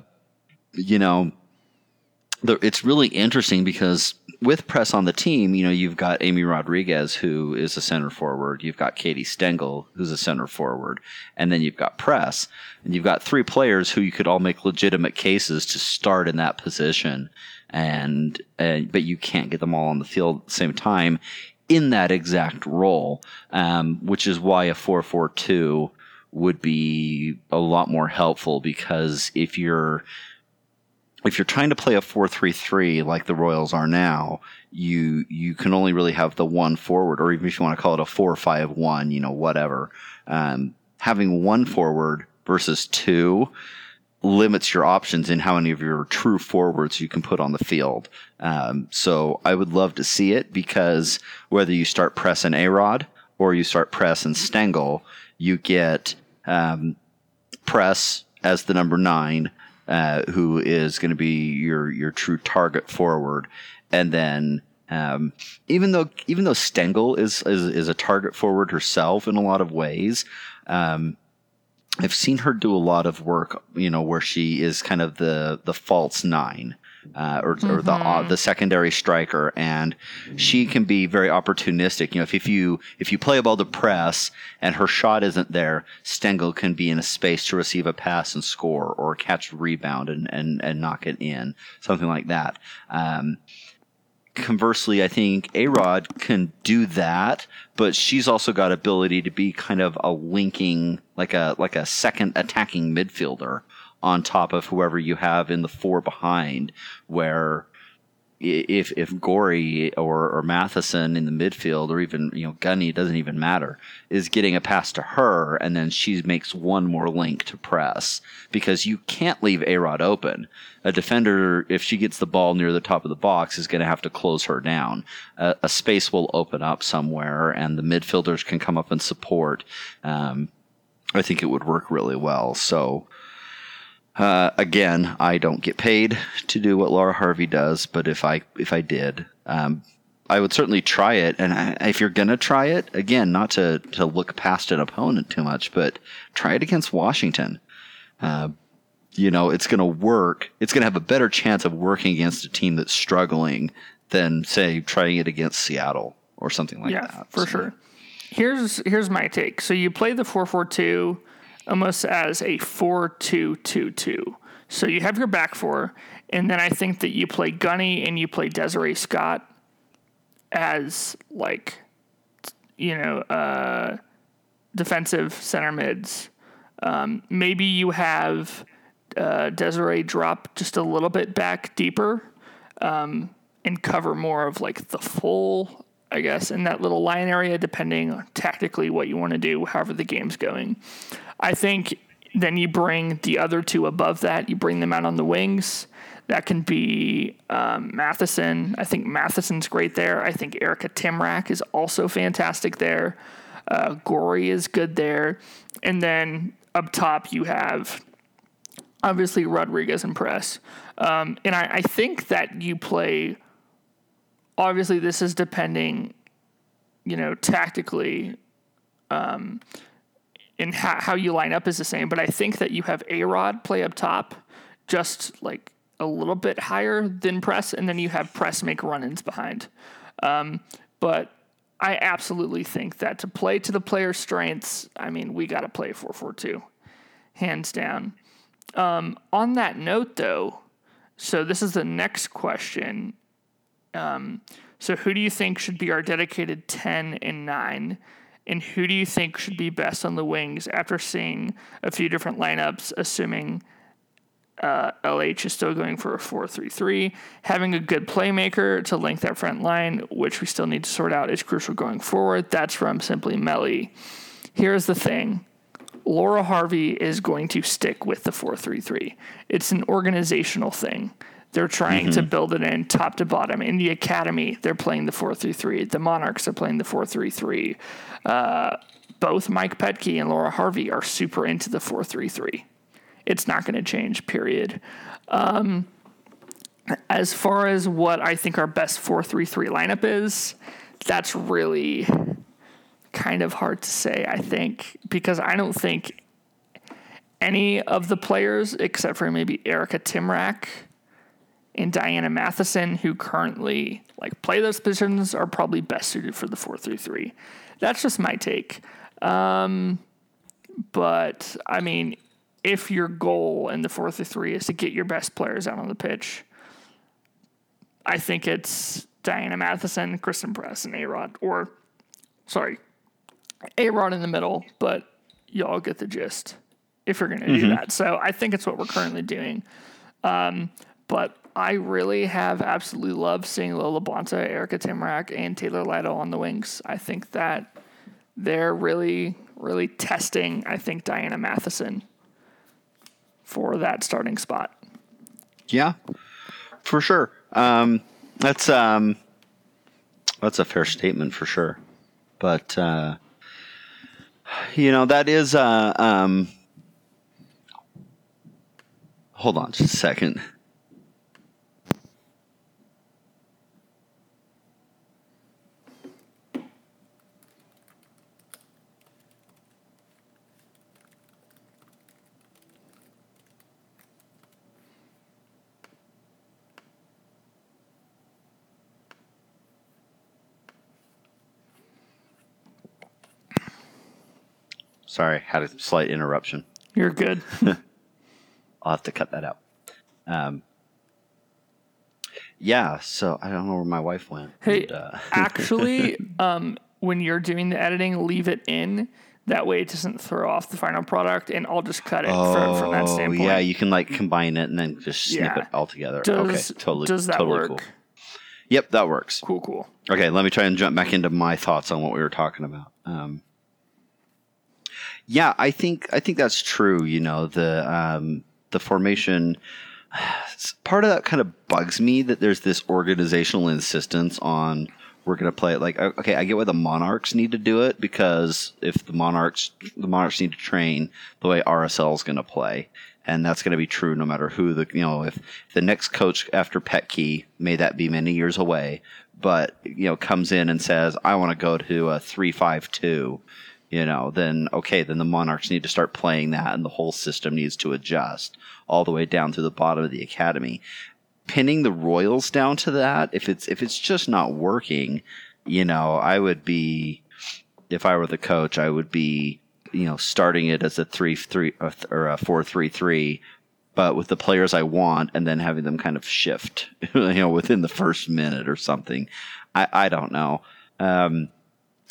you know the, it's really interesting because with press on the team, you know, you've got Amy Rodriguez, who is a center forward. You've got Katie Stengel, who's a center forward. And then you've got press. And you've got three players who you could all make legitimate cases to start in that position. And, but you can't get them all on the field at the same time in that exact role, um, which is why a 4 4 2 would be a lot more helpful because if you're if you're trying to play a 4-3-3 like the Royals are now, you you can only really have the one forward, or even if you want to call it a 4-5-1, you know, whatever. Um, having one forward versus two limits your options in how many of your true forwards you can put on the field. Um, so I would love to see it because whether you start press and A-Rod or you start press and Stengel, you get um, press as the number nine, uh, who is going to be your your true target forward, and then Um, even though even though Stengel is, is is a target forward herself in a lot of ways, um, I've seen her do a lot of work. You know, where she is kind of the the false nine. Uh, or, or the uh, the secondary striker, and she can be very opportunistic. You know, if, if you if you play above the press and her shot isn't there, Stengel can be in a space to receive a pass and score, or catch a rebound and and, and knock it in, something like that. Um, conversely, I think A Rod can do that, but she's also got ability to be kind of a linking, like a like a second attacking midfielder on top of whoever you have in the four behind, where if if Gorry or, or Matheson in the midfield or even you know Gunny doesn't even matter is getting a pass to her and then she makes one more link to press because you can't leave Arod open. A defender, if she gets the ball near the top of the box, is going to have to close her down. Uh, a space will open up somewhere and the midfielders can come up and support. Um, I think it would work really well. So uh, again, I don't get paid to do what Laura Harvey does, but if I if I did, um, I would certainly try it. And I, if you're gonna try it, again, not to to look past an opponent too much, but try it against Washington. Uh, you know, it's gonna work. It's gonna have a better chance of working against a team that's struggling than say trying it against Seattle or something like yeah, that. Yeah, for so. sure. Here's here's my take. So you play the four four two almost as a 4 2 2 2. So you have your back four, and then I think that you play Gunny and you play Desiree Scott as like, you know, uh, defensive center mids. Um, maybe you have uh, Desiree drop just a little bit back deeper um, and cover more of like the full, I guess, in that little line area, depending tactically what you want to do, however the game's going. I think then you bring the other two above that. You bring them out on the wings. That can be um, Matheson. I think Matheson's great there. I think Erika Tymrak is also fantastic there. Uh, Gorry is good there. And then up top, you have obviously Rodriguez and Press. Um, and I, I think that you play, obviously, this is depending, you know, tactically. Um, in how, how you line up is the same, but I think that you have A Rod play up top, just like a little bit higher than press, and then you have press make run ins behind. Um, but I absolutely think that to play to the player's strengths, I mean, we got to play 4 4 2, hands down. Um, on that note, though, so this is the next question. Um, so, who do you think should be our dedicated 10 and 9? And who do you think should be best on the wings after seeing a few different lineups, assuming uh, LH is still going for a 4 3 3? Having a good playmaker to link that front line, which we still need to sort out, is crucial going forward. That's from Simply Melly. Here's the thing. Laura Harvey is going to stick with the 433. It's an organizational thing. They're trying mm-hmm. to build it in top to bottom. In the academy, they're playing the 433. The Monarchs are playing the 433. Uh, both Mike Petke and Laura Harvey are super into the 433. It's not going to change, period. Um, as far as what I think our best 433 lineup is, that's really kind of hard to say, I think, because I don't think any of the players, except for maybe Erika Tymrak, and Diana Matheson, who currently like play those positions, are probably best suited for the four three three. That's just my take. Um, but I mean, if your goal in the four three three is to get your best players out on the pitch, I think it's Diana Matheson, Christen Press, and A Rod, or sorry, A Rod in the middle, but y'all get the gist if you're going to mm-hmm. do that. So I think it's what we're currently doing. Um, but I really have absolutely loved seeing Lo LaBonta, Erika Tymrak, and Taylor Lytle on the wings. I think that they're really, really testing, I think, Diana Matheson for that starting spot. Yeah, for sure. Um, that's um, that's a fair statement for sure. But uh, you know that is uh, um, hold on just a second. Sorry, had a slight interruption. You're good. I'll have to cut that out. Um, yeah, so I don't know where my wife went. Hey, and, uh, actually, um, when you're doing the editing, leave it in. That way, it doesn't throw off the final product, and I'll just cut it from, from that oh, standpoint. yeah, you can like combine it and then just snip Yeah. it all together. does okay, totally. does that totally work? Cool. Yep, that works. Cool, cool. Okay, let me try and jump back into my thoughts on what we were talking about. Um, yeah, I think I think that's true. You know, the um, the formation part of that kind of bugs me that there's this organizational insistence on we're going to play it like okay, I get why the Monarchs need to do it because if the Monarchs the Monarchs need to train the way RSL is going to play. And that's going to be true no matter who the you know if the next coach after Petke may that be many years away, but you know comes in and says I want to go to a three five two, you know then okay then the Monarchs need to start playing that and the whole system needs to adjust all the way down to the bottom of the academy. Pinning the Royals down to that if it's if it's just not working, you know I would be if I were the coach I would be you know starting it as a three three or or a four three three but with the players I want, and then having them kind of shift, you know, within the first minute or something. I, I don't know. Um,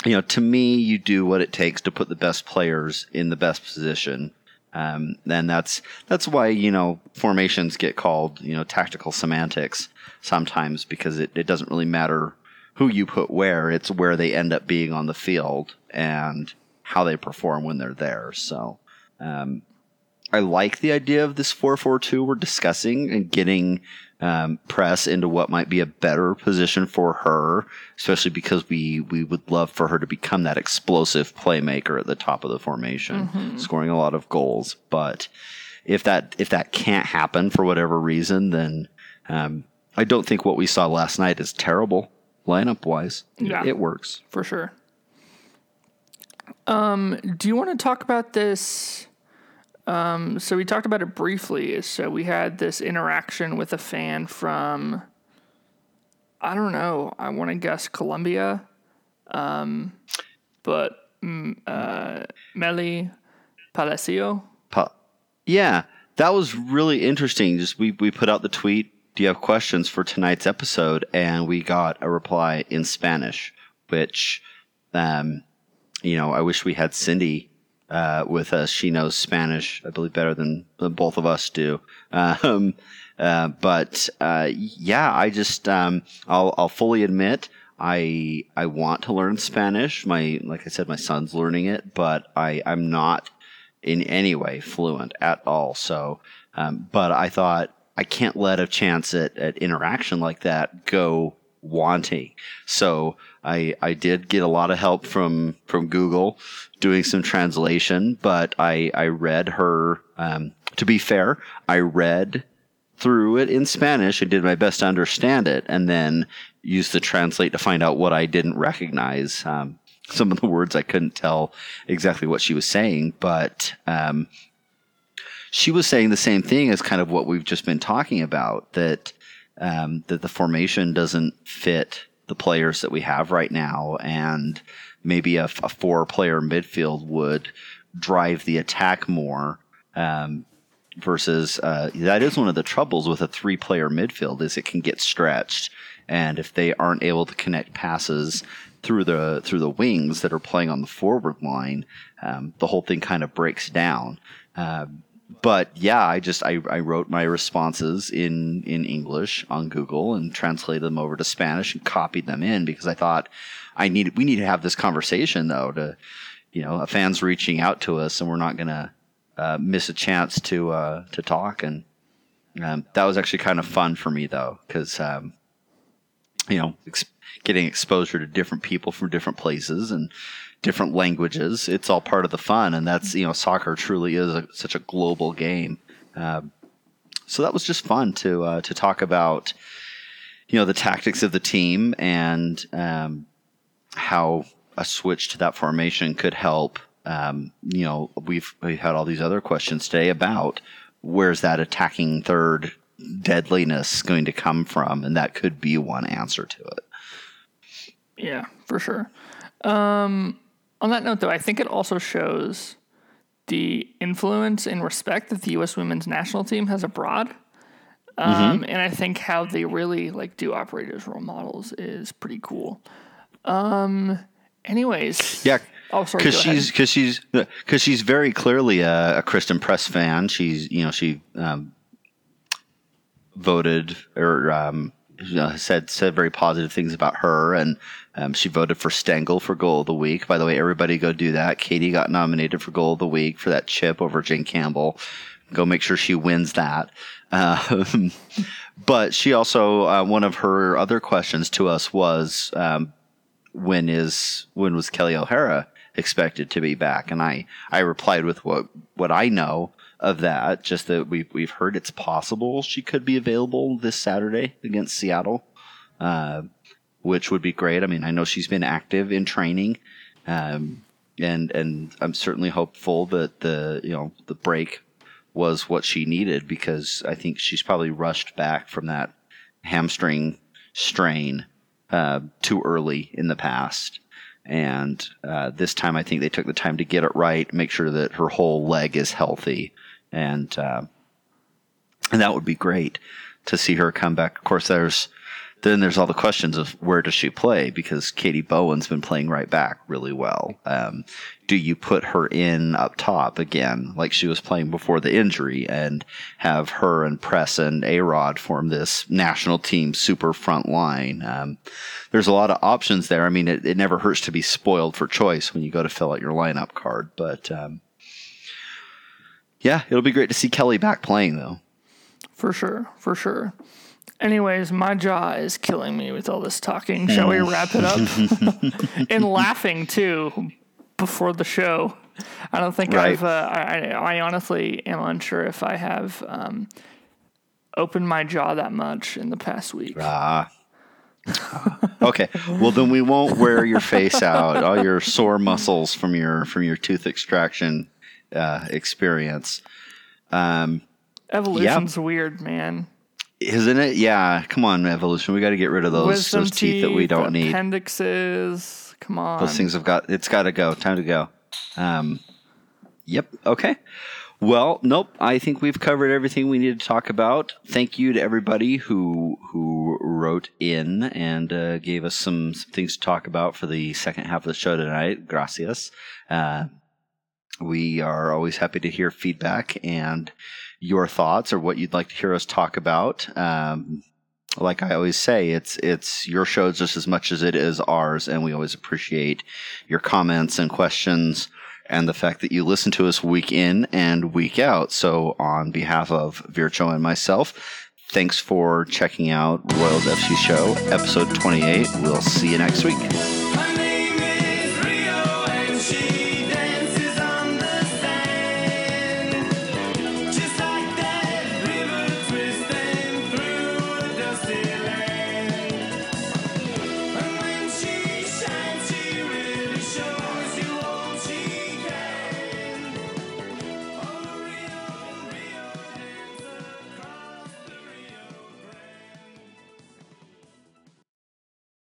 you know, to me, you do what it takes to put the best players in the best position. Um, and that's that's why you know formations get called you know tactical semantics sometimes because it, it doesn't really matter who you put where it's where they end up being on the field and how they perform when they're there so um, I like the idea of this 442 we're discussing and getting um, press into what might be a better position for her, especially because we, we would love for her to become that explosive playmaker at the top of the formation, scoring a lot of goals. But if that if that can't happen for whatever reason, then um, I don't think what we saw last night is terrible lineup wise. Yeah. It works. for sure. Um, do you want to talk about this? Um, so we talked about it briefly. So we had this interaction with a fan from, I don't know, I want to guess Colombia, um, but mm, uh, Meli Palacio. Pa- yeah, that was really interesting. Just we we put out the tweet. Do you have questions for tonight's episode? And we got a reply in Spanish, which, um, you know, I wish we had Cindy uh, with us. She knows Spanish, I believe, better than, than both of us do. Um, uh, but uh, yeah, I just um, I'll I'll fully admit. I I want to learn Spanish. My like I said, my son's learning it, but I I'm not in any way fluent at all. So, um, but I thought I can't let a chance at, at interaction like that go wanting. So I I did get a lot of help from from Google doing some translation, but I I read her. Um, to be fair, I read through it in Spanish and did my best to understand it, and then used the translate to find out what I didn't recognize. Um, some of the words I couldn't tell exactly what she was saying, but um, she was saying the same thing as kind of what we've just been talking about that um, that the formation doesn't fit the players that we have right now, and maybe a, a four-player midfield would drive the attack more. Um, versus uh, that is one of the troubles with a three player midfield is it can get stretched and if they aren't able to connect passes through the through the wings that are playing on the forward line um, the whole thing kind of breaks down um, but yeah i just I, I wrote my responses in in english on google and translated them over to spanish and copied them in because i thought i need we need to have this conversation though to you know a fan's reaching out to us and we're not gonna uh, miss a chance to uh, to talk, and um, that was actually kind of fun for me though, because um, you know, ex- getting exposure to different people from different places and different languages, it's all part of the fun, and that's you know, soccer truly is a, such a global game. Um, so that was just fun to uh, to talk about, you know, the tactics of the team and um, how a switch to that formation could help um, you know, we've we've had all these other questions today about where's that attacking third deadliness going to come from, and that could be one answer to it. Yeah, for sure. Um, on that note, though, I think it also shows the influence and respect that the U.S. women's national team has abroad. Um, Mm-hmm. And I think how they really like do operate as role models is pretty cool. Um, anyways, Yeah, Oh, sorry. because go she's because she's because she's very clearly a, a Christen Press fan. She's you know she um, voted or um, you know, said said very positive things about her, and um, she voted for Stengel for Goal of the Week. By the way, everybody go do that. Katie got nominated for Goal of the Week for that chip over Jane Campbell. Go make sure she wins that. Um, but she also uh, one of her other questions to us was. Um, when is when was Kelley O'Hara expected to be back? And I I replied with what what I know of that, just that we've we've heard it's possible she could be available this Saturday against Seattle, uh, which would be great. I mean, I know she's been active in training, um, and and I'm certainly hopeful that the you know the break was what she needed because I think she's probably rushed back from that hamstring strain uh, too early in the past. And uh, this time, I think they took the time to get it right, make sure that her whole leg is healthy, and uh, and that would be great to see her come back. Of course, there's then there's all the questions of where does she play because Katie Bowen's been playing right back really well. Um, do you put her in up top again like she was playing before the injury and have her and Press and A Rod form this national team super front line? Um, there's a lot of options there. I mean, it, it never hurts to be spoiled for choice when you go to fill out your lineup card, but um, yeah, it'll be great to see Kelley back playing though. For sure, for sure. Anyways, my jaw is killing me with all this talking. Shall we wrap it up? and laughing too before the show. I don't think Right. I've. Uh, I, I honestly am unsure if I have um, opened my jaw that much in the past week. Ah. okay. Well, then we won't wear your face out, all your sore muscles from your from your tooth extraction uh, experience, Evolution's weird, man. Isn't it? Yeah. Come on, evolution. We got to get rid of those Wisdom those teeth, that we don't need. Appendixes. Come on. Those things have got. It's got to go. Time to go. Um, yep. Okay. Well, nope. I think we've covered everything we need to talk about. Thank you to everybody who who wrote in and uh, gave us some, some things to talk about for the second half of the show tonight. Gracias. Uh, we are always happy to hear feedback and your thoughts or what you'd like to hear us talk about. Um, like I always say, it's it's your show just as much as it is ours, and we always appreciate your comments and questions and the fact that you listen to us week in and week out. So, on behalf of Vircho and myself, thanks for checking out Royals FC Show, episode 28. We'll see you next week.